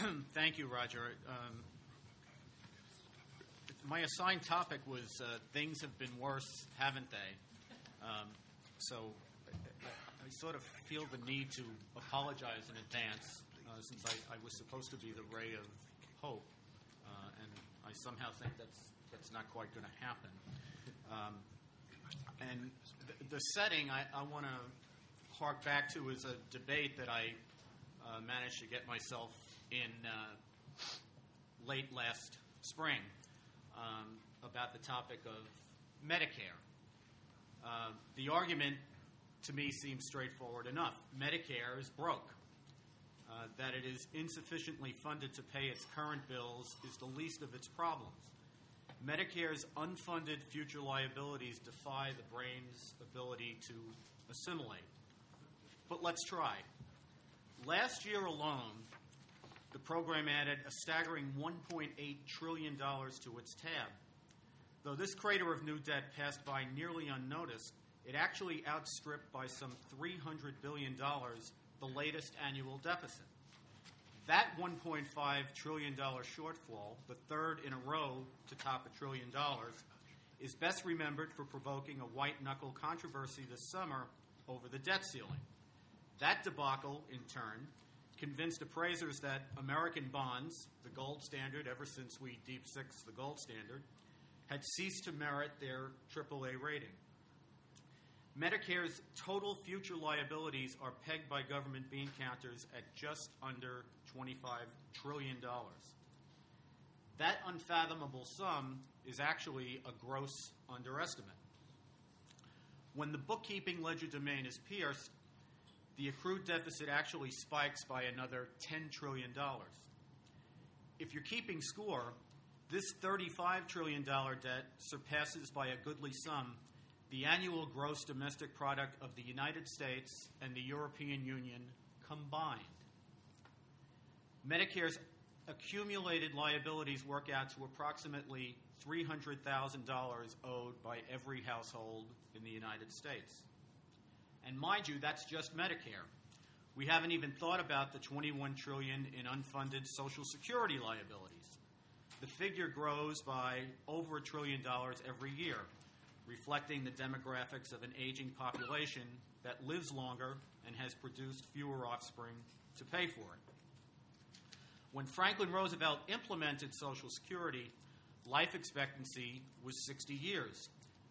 Thank you, Roger. Um, my assigned topic was uh, things have been worse, haven't they? Um, so I, I, sort of feel the need to apologize in advance uh, since I, I, was supposed to be the ray of hope, uh, and I somehow think that's that's not quite going to happen. Um, and the, setting I, I want to hark back to is a debate that I uh, managed to get myself in uh, late last spring um, about the topic of Medicare. Uh, the argument to me seems straightforward enough. Medicare is broke. Uh, that it is insufficiently funded to pay its current bills is the least of its problems. Medicare's unfunded future liabilities defy the brain's ability to assimilate. But let's try. Last year alone, the program added a staggering $1.8 trillion to its tab. Though this crater of new debt passed by nearly unnoticed, it actually outstripped by some $300 billion the latest annual deficit. That $1.5 trillion shortfall, the third in a row to top a trillion dollars, is best remembered for provoking a white knuckle controversy this summer over the debt ceiling. That debacle, in turn, convinced appraisers that American bonds, the gold standard ever since we deep six the gold standard, had ceased to merit their AAA rating. Medicare's total future liabilities are pegged by government bean counters at just under $25 trillion. That unfathomable sum is actually a gross underestimate. When the bookkeeping legerdemain is pierced, the accrued deficit actually spikes by another $10 trillion. If you're keeping score, this $35 trillion debt surpasses by a goodly sum the annual gross domestic product of the United States and the European Union combined. Medicare's accumulated liabilities work out to approximately $300,000 owed by every household in the United States. And mind you, that's just Medicare. We haven't even thought about the 21 trillion in unfunded social security liabilities. The figure grows by over a trillion dollars every year, reflecting the demographics of an aging population that lives longer and has produced fewer offspring to pay for it. When Franklin Roosevelt implemented Social Security, life expectancy was 60 years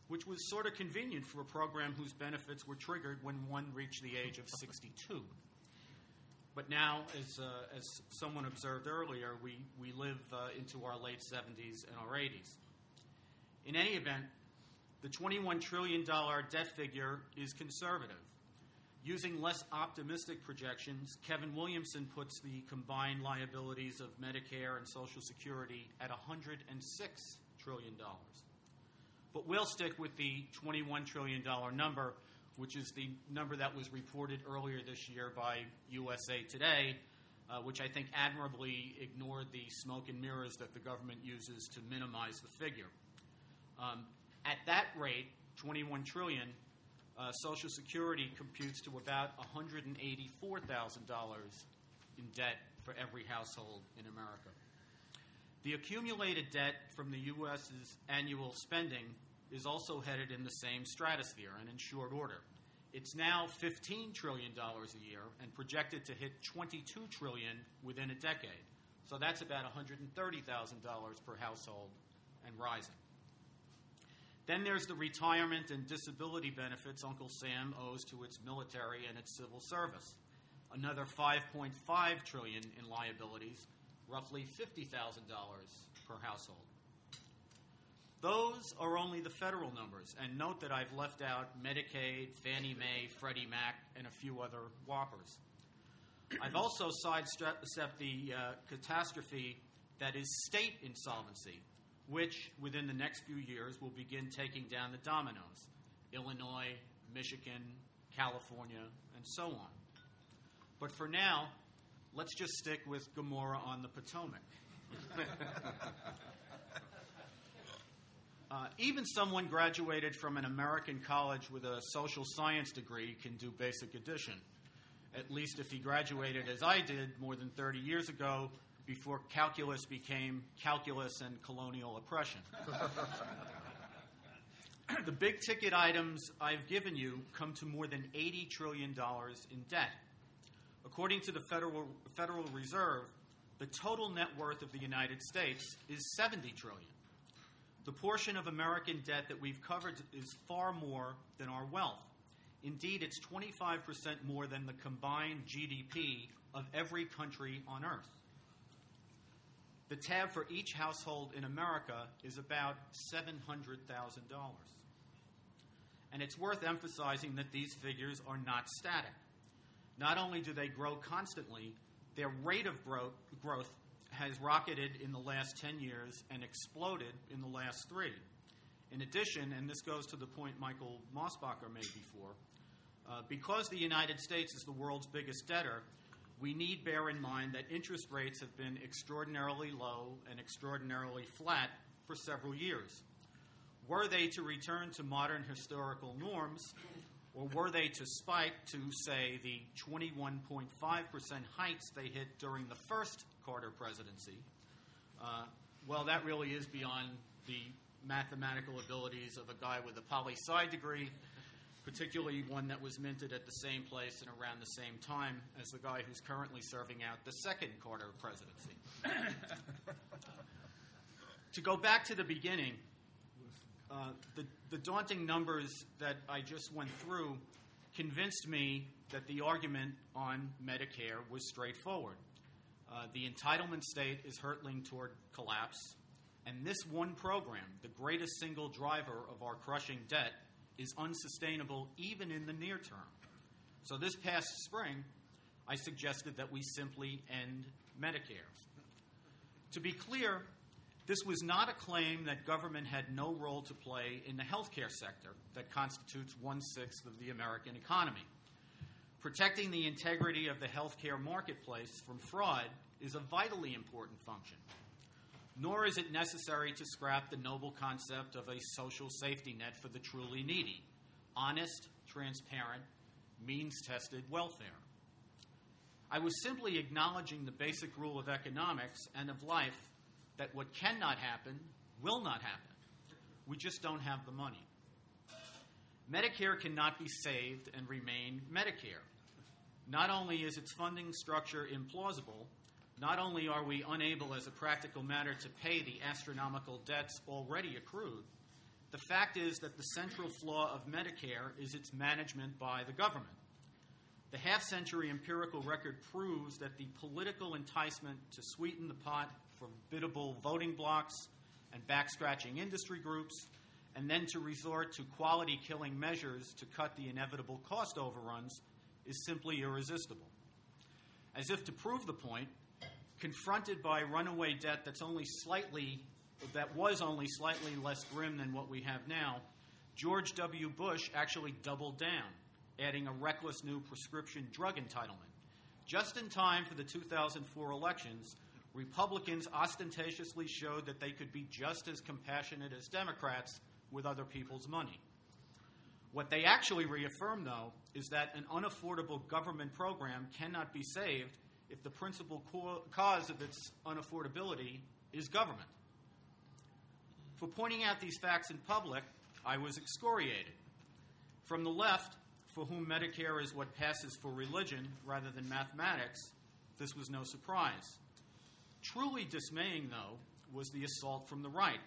which was sort of convenient for a program whose benefits were triggered when one reached the age of 62. But now, as, uh, as someone observed earlier, we, we live uh, into our late 70s and our 80s. In any event, the $21 trillion debt figure is conservative. Using less optimistic projections, Kevin Williamson puts the combined liabilities of Medicare and Social Security at $106 trillion. But we'll stick with the $21 trillion number, which is the number that was reported earlier this year by USA Today, uh, which I think admirably ignored the smoke and mirrors that the government uses to minimize the figure. Um, at that rate, 21 trillion, uh, Social Security computes to about $184,000 in debt for every household in America. The accumulated debt from the U.S.'s annual spending is also headed in the same stratosphere and in short order. It's now $15 trillion a year and projected to hit 22 trillion within a decade. So that's about $130,000 per household and rising. Then there's the retirement and disability benefits Uncle Sam owes to its military and its civil service. Another 5.5 trillion in liabilities roughly $50,000 per household. Those are only the federal numbers, and note that I've left out Medicaid, Fannie Mae, Freddie Mac, and a few other whoppers. I've also sidestepped the uh, catastrophe that is state insolvency, which within the next few years will begin taking down the dominoes Illinois, Michigan, California, and so on. But for now, let's just stick with Gomorrah on the Potomac. uh, even someone graduated from an American college with a social science degree can do basic addition. At least if he graduated as I did more than 30 years ago before calculus became calculus and colonial oppression. the big ticket items I've given you come to more than $80 trillion in debt. According to the Federal, Federal Reserve, the total net worth of the United States is 70 trillion. The portion of American debt that we've covered is far more than our wealth. Indeed, it's 25% more than the combined GDP of every country on earth. The tab for each household in America is about $700,000. And it's worth emphasizing that these figures are not static. Not only do they grow constantly, their rate of growth, growth has rocketed in the last 10 years and exploded in the last three. In addition, and this goes to the point Michael Mosbacher made before, uh, because the United States is the world's biggest debtor, we need bear in mind that interest rates have been extraordinarily low and extraordinarily flat for several years. Were they to return to modern historical norms, or were they to spike to, say, the 21.5% heights they hit during the first Carter presidency, uh, well, that really is beyond the mathematical abilities of a guy with a poli sci degree, particularly one that was minted at the same place and around the same time as the guy who's currently serving out the second Carter presidency. to go back to the beginning, uh, the, the daunting numbers that I just went through convinced me that the argument on Medicare was straightforward. Uh, the entitlement state is hurtling toward collapse, and this one program, the greatest single driver of our crushing debt, is unsustainable even in the near term. So, this past spring, I suggested that we simply end Medicare. To be clear, this was not a claim that government had no role to play in the healthcare sector that constitutes one sixth of the American economy. Protecting the integrity of the healthcare marketplace from fraud is a vitally important function. Nor is it necessary to scrap the noble concept of a social safety net for the truly needy honest, transparent, means tested welfare. I was simply acknowledging the basic rule of economics and of life that what cannot happen will not happen. We just don't have the money. Medicare cannot be saved and remain Medicare. Not only is its funding structure implausible, not only are we unable as a practical matter to pay the astronomical debts already accrued, the fact is that the central flaw of Medicare is its management by the government. The half century empirical record proves that the political enticement to sweeten the pot for biddable voting blocks and back-scratching industry groups, and then to resort to quality killing measures to cut the inevitable cost overruns is simply irresistible. As if to prove the point, confronted by runaway debt that's only slightly that was only slightly less grim than what we have now, George W. Bush actually doubled down, adding a reckless new prescription drug entitlement. Just in time for the 2004 elections, Republicans ostentatiously showed that they could be just as compassionate as Democrats with other people's money. What they actually reaffirmed, though, is that an unaffordable government program cannot be saved if the principal co- cause of its unaffordability is government. For pointing out these facts in public, I was excoriated. From the left, for whom Medicare is what passes for religion rather than mathematics, this was no surprise. Truly dismaying, though, was the assault from the right.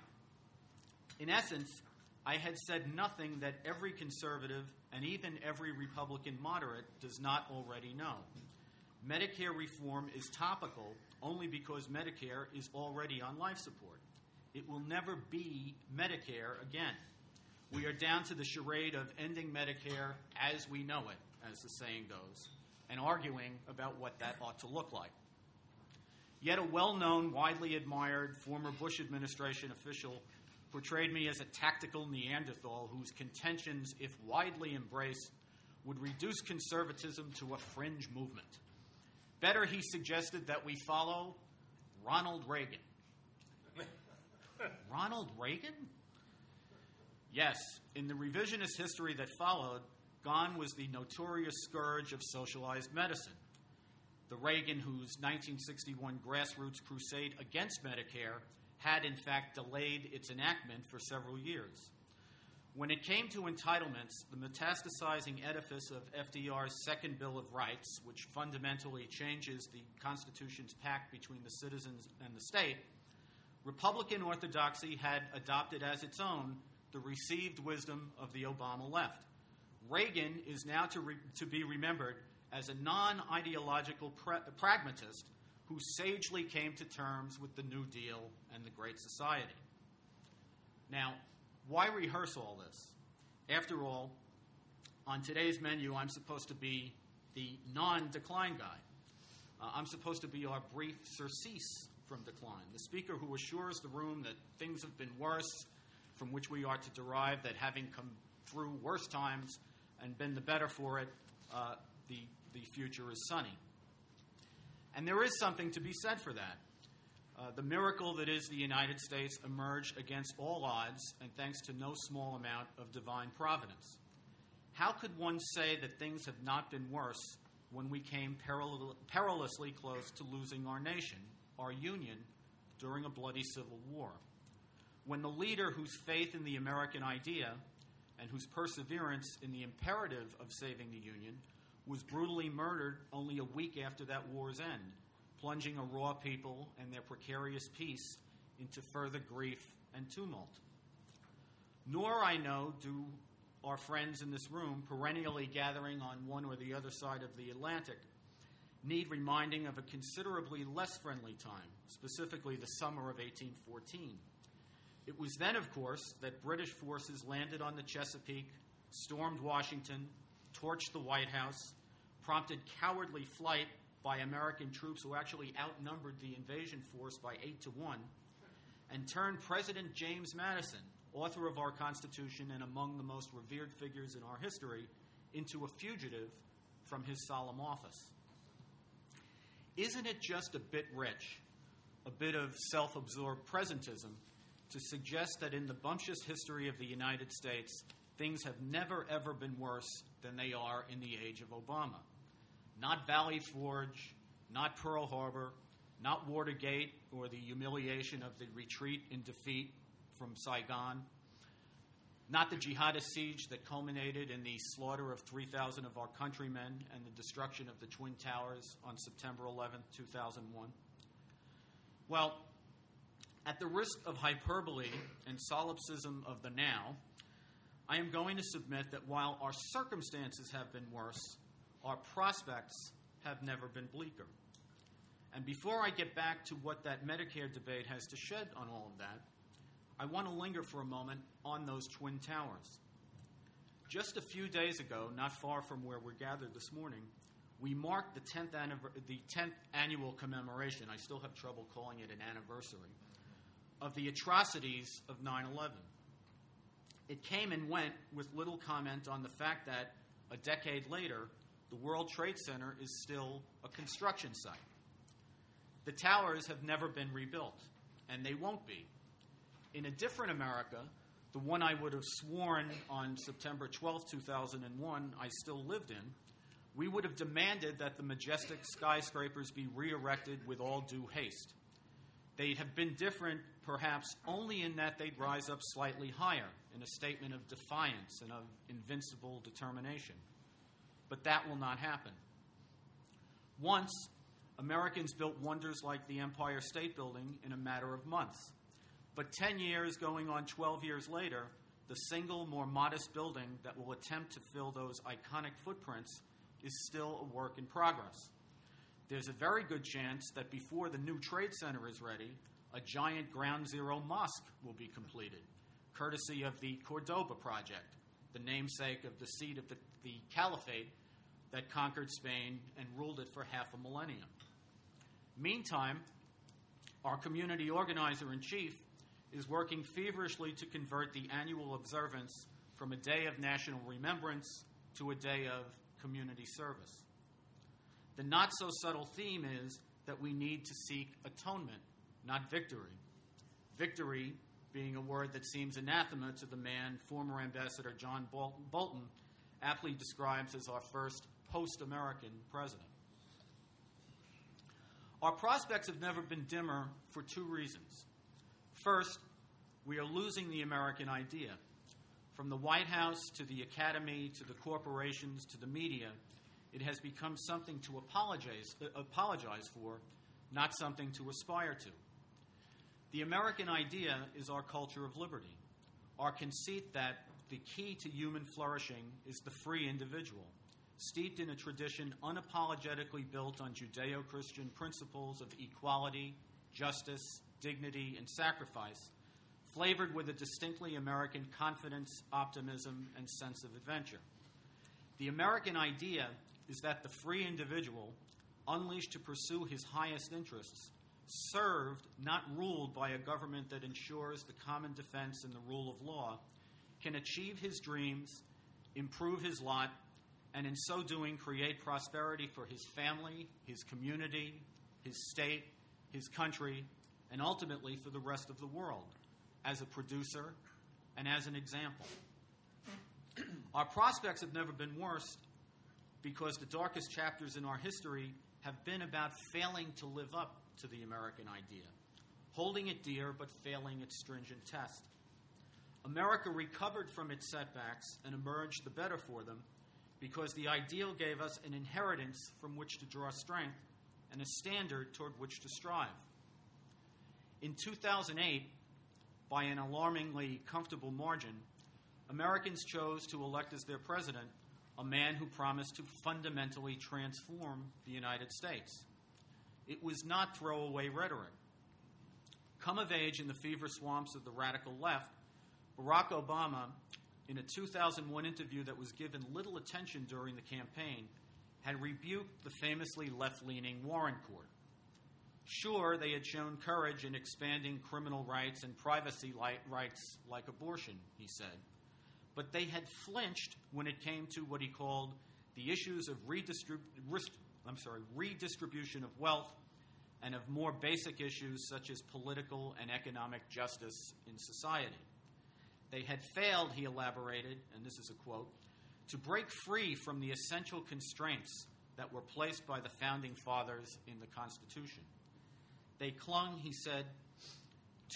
In essence, I had said nothing that every conservative and even every Republican moderate does not already know. Medicare reform is topical only because Medicare is already on life support. It will never be Medicare again. We are down to the charade of ending Medicare as we know it, as the saying goes, and arguing about what that ought to look like. Yet a well known, widely admired former Bush administration official portrayed me as a tactical Neanderthal whose contentions, if widely embraced, would reduce conservatism to a fringe movement. Better, he suggested that we follow Ronald Reagan. Ronald Reagan? Yes, in the revisionist history that followed, gone was the notorious scourge of socialized medicine the Reagan whose 1961 grassroots crusade against Medicare had in fact delayed its enactment for several years. When it came to entitlements, the metastasizing edifice of FDR's Second Bill of Rights, which fundamentally changes the Constitution's pact between the citizens and the state, Republican orthodoxy had adopted as its own the received wisdom of the Obama left. Reagan is now to, re- to be remembered as a non ideological pra- pragmatist who sagely came to terms with the New Deal and the Great Society. Now, why rehearse all this? After all, on today's menu, I'm supposed to be the non decline guy. Uh, I'm supposed to be our brief surcease from decline, the speaker who assures the room that things have been worse, from which we are to derive that having come through worse times and been the better for it, uh, the, the future is sunny. And there is something to be said for that. Uh, the miracle that is the United States emerged against all odds and thanks to no small amount of divine providence. How could one say that things have not been worse when we came peril- perilously close to losing our nation, our union, during a bloody civil war? When the leader whose faith in the American idea and whose perseverance in the imperative of saving the Union was brutally murdered only a week after that war's end, plunging a raw people and their precarious peace into further grief and tumult. Nor, I know, do our friends in this room, perennially gathering on one or the other side of the Atlantic, need reminding of a considerably less friendly time, specifically the summer of 1814. It was then, of course, that British forces landed on the Chesapeake, stormed Washington, torched the White House, prompted cowardly flight by American troops who actually outnumbered the invasion force by eight to one, and turned President James Madison, author of our Constitution and among the most revered figures in our history, into a fugitive from his solemn office. Isn't it just a bit rich, a bit of self absorbed presentism, to suggest that in the bumptious history of the United States, things have never ever been worse than they are in the age of Obama? Not Valley Forge, not Pearl Harbor, not Watergate or the humiliation of the retreat in defeat from Saigon, not the jihadist siege that culminated in the slaughter of 3,000 of our countrymen and the destruction of the Twin Towers on September 11, 2001. Well, at the risk of hyperbole and solipsism of the now, I am going to submit that while our circumstances have been worse, our prospects have never been bleaker. And before I get back to what that Medicare debate has to shed on all of that, I want to linger for a moment on those Twin Towers. Just a few days ago, not far from where we're gathered this morning, we marked the 10th, the 10th annual commemoration, I still have trouble calling it an anniversary, of the atrocities of 9 11. It came and went with little comment on the fact that a decade later, the World Trade Center is still a construction site. The towers have never been rebuilt, and they won't be. In a different America, the one I would have sworn on September 12, 2001, I still lived in, we would have demanded that the majestic skyscrapers be re erected with all due haste. They'd have been different, perhaps, only in that they'd rise up slightly higher in a statement of defiance and of invincible determination. But that will not happen. Once, Americans built wonders like the Empire State Building in a matter of months. But 10 years, going on 12 years later, the single more modest building that will attempt to fill those iconic footprints is still a work in progress. There's a very good chance that before the new Trade Center is ready, a giant ground zero mosque will be completed, courtesy of the Cordoba Project, the namesake of the seat of the, the caliphate that conquered Spain and ruled it for half a millennium. Meantime, our community organizer in chief is working feverishly to convert the annual observance from a day of national remembrance to a day of community service. The not so subtle theme is that we need to seek atonement, not victory. Victory being a word that seems anathema to the man former Ambassador John Bolton aptly describes as our first post American president. Our prospects have never been dimmer for two reasons. First, we are losing the American idea. From the White House to the Academy to the corporations to the media, it has become something to apologize, uh, apologize for, not something to aspire to. The American idea is our culture of liberty, our conceit that the key to human flourishing is the free individual, steeped in a tradition unapologetically built on Judeo Christian principles of equality, justice, dignity, and sacrifice, flavored with a distinctly American confidence, optimism, and sense of adventure. The American idea is that the free individual, unleashed to pursue his highest interests, served, not ruled by a government that ensures the common defense and the rule of law, can achieve his dreams, improve his lot, and in so doing create prosperity for his family, his community, his state, his country, and ultimately for the rest of the world as a producer and as an example. Our prospects have never been worse because the darkest chapters in our history have been about failing to live up to the American idea, holding it dear but failing its stringent test. America recovered from its setbacks and emerged the better for them because the ideal gave us an inheritance from which to draw strength and a standard toward which to strive. In 2008, by an alarmingly comfortable margin, Americans chose to elect as their president a man who promised to fundamentally transform the United States. It was not throwaway rhetoric. Come of age in the fever swamps of the radical left, Barack Obama, in a 2001 interview that was given little attention during the campaign, had rebuked the famously left leaning Warren Court. Sure, they had shown courage in expanding criminal rights and privacy rights like abortion, he said, but they had flinched when it came to what he called the issues of redistrib- I'm sorry, redistribution of wealth and of more basic issues such as political and economic justice in society. They had failed, he elaborated, and this is a quote, to break free from the essential constraints that were placed by the founding fathers in the Constitution. They clung, he said,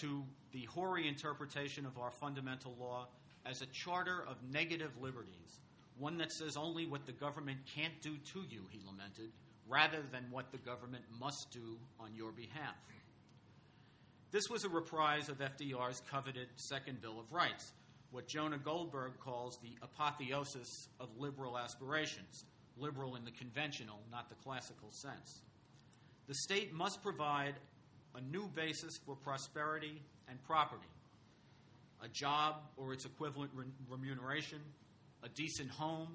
to the hoary interpretation of our fundamental law as a charter of negative liberties, one that says only what the government can't do to you, he lamented, rather than what the government must do on your behalf. This was a reprise of FDR's coveted Second Bill of Rights, what Jonah Goldberg calls the apotheosis of liberal aspirations, liberal in the conventional, not the classical sense. The state must provide a new basis for prosperity and property a job or its equivalent remuneration, a decent home,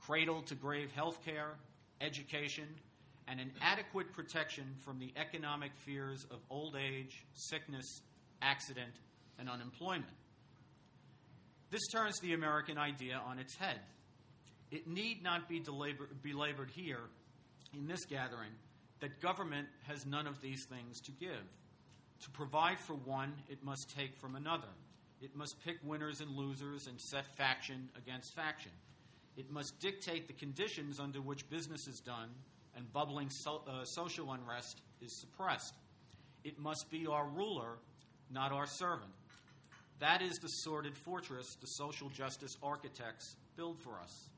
cradle to grave health care, education, and an adequate protection from the economic fears of old age, sickness, accident, and unemployment. This turns the American idea on its head. It need not be belabored here in this gathering that government has none of these things to give. To provide for one, it must take from another. It must pick winners and losers and set faction against faction. It must dictate the conditions under which business is done and bubbling so, uh, social unrest is suppressed. It must be our ruler, not our servant. That is the sordid fortress the social justice architects build for us.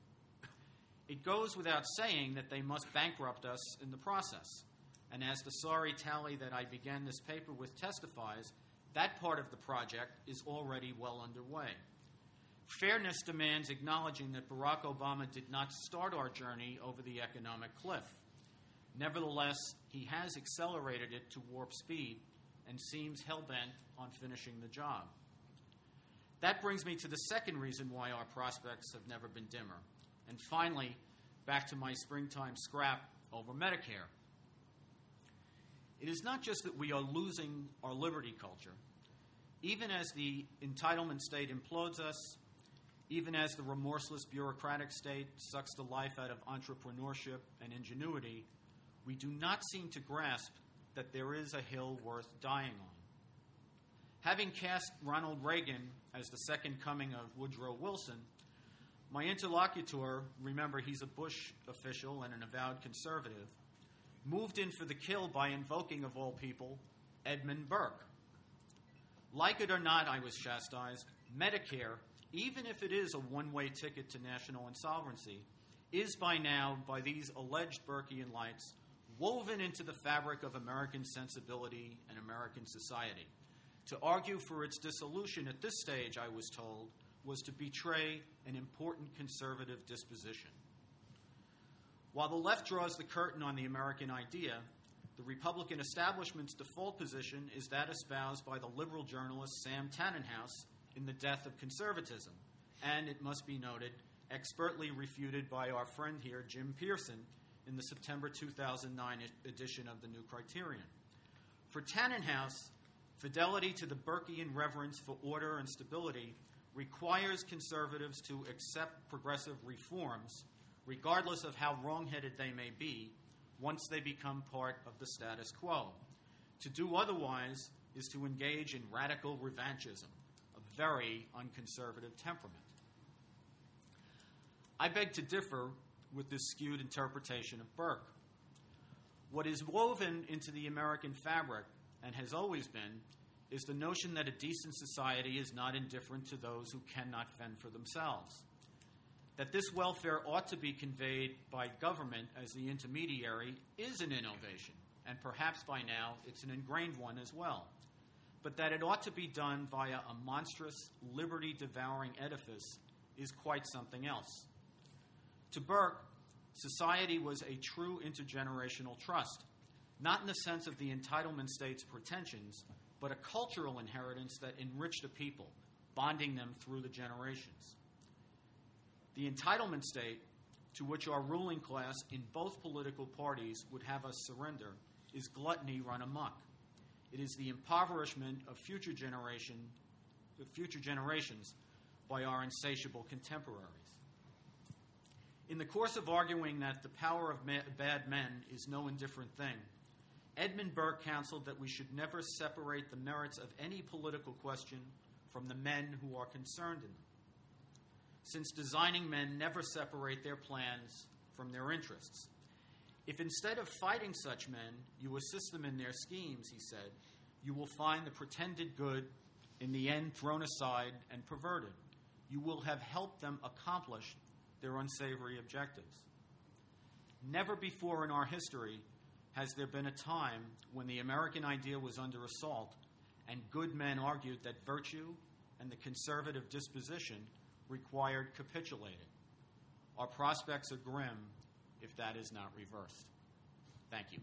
It goes without saying that they must bankrupt us in the process. And as the sorry tally that I began this paper with testifies, that part of the project is already well underway. Fairness demands acknowledging that Barack Obama did not start our journey over the economic cliff. Nevertheless, he has accelerated it to warp speed and seems hell bent on finishing the job. That brings me to the second reason why our prospects have never been dimmer. And finally, back to my springtime scrap over Medicare. It is not just that we are losing our liberty culture. Even as the entitlement state implodes us, even as the remorseless bureaucratic state sucks the life out of entrepreneurship and ingenuity, we do not seem to grasp that there is a hill worth dying on. Having cast Ronald Reagan as the second coming of Woodrow Wilson, my interlocutor, remember he's a Bush official and an avowed conservative, moved in for the kill by invoking, of all people, Edmund Burke. Like it or not, I was chastised, Medicare, even if it is a one way ticket to national insolvency, is by now, by these alleged Burkean lights, woven into the fabric of American sensibility and American society. To argue for its dissolution at this stage, I was told, was to betray an important conservative disposition. While the left draws the curtain on the American idea, the Republican establishment's default position is that espoused by the liberal journalist Sam Tanenhaus in The Death of Conservatism, and it must be noted, expertly refuted by our friend here, Jim Piereson, in the September 2009 edition of the New Criterion. For Tanenhaus, fidelity to the Burkean reverence for order and stability requires conservatives to accept progressive reforms, regardless of how wrongheaded they may be, once they become part of the status quo. To do otherwise is to engage in radical revanchism, a very unconservative temperament. I beg to differ with this skewed interpretation of Burke. What is woven into the American fabric, and has always been, is the notion that a decent society is not indifferent to those who cannot fend for themselves. That this welfare ought to be conveyed by government as the intermediary is an innovation, and perhaps by now it's an ingrained one as well. But that it ought to be done via a monstrous, liberty devouring edifice is quite something else. To Burke, society was a true intergenerational trust, not in the sense of the entitlement state's pretensions, but a cultural inheritance that enriched a people, bonding them through the generations. The entitlement state, to which our ruling class in both political parties would have us surrender, is gluttony run amok. It is the impoverishment of future, generation, future generations by our insatiable contemporaries. In the course of arguing that the power of ma- bad men is no indifferent thing, Edmund Burke counseled that we should never separate the merits of any political question from the men who are concerned in them. Since designing men never separate their plans from their interests. If instead of fighting such men, you assist them in their schemes, he said, you will find the pretended good in the end thrown aside and perverted. You will have helped them accomplish their unsavory objectives. Never before in our history has there been a time when the American idea was under assault and good men argued that virtue and the conservative disposition required capitulating. Our prospects are grim if that is not reversed. Thank you.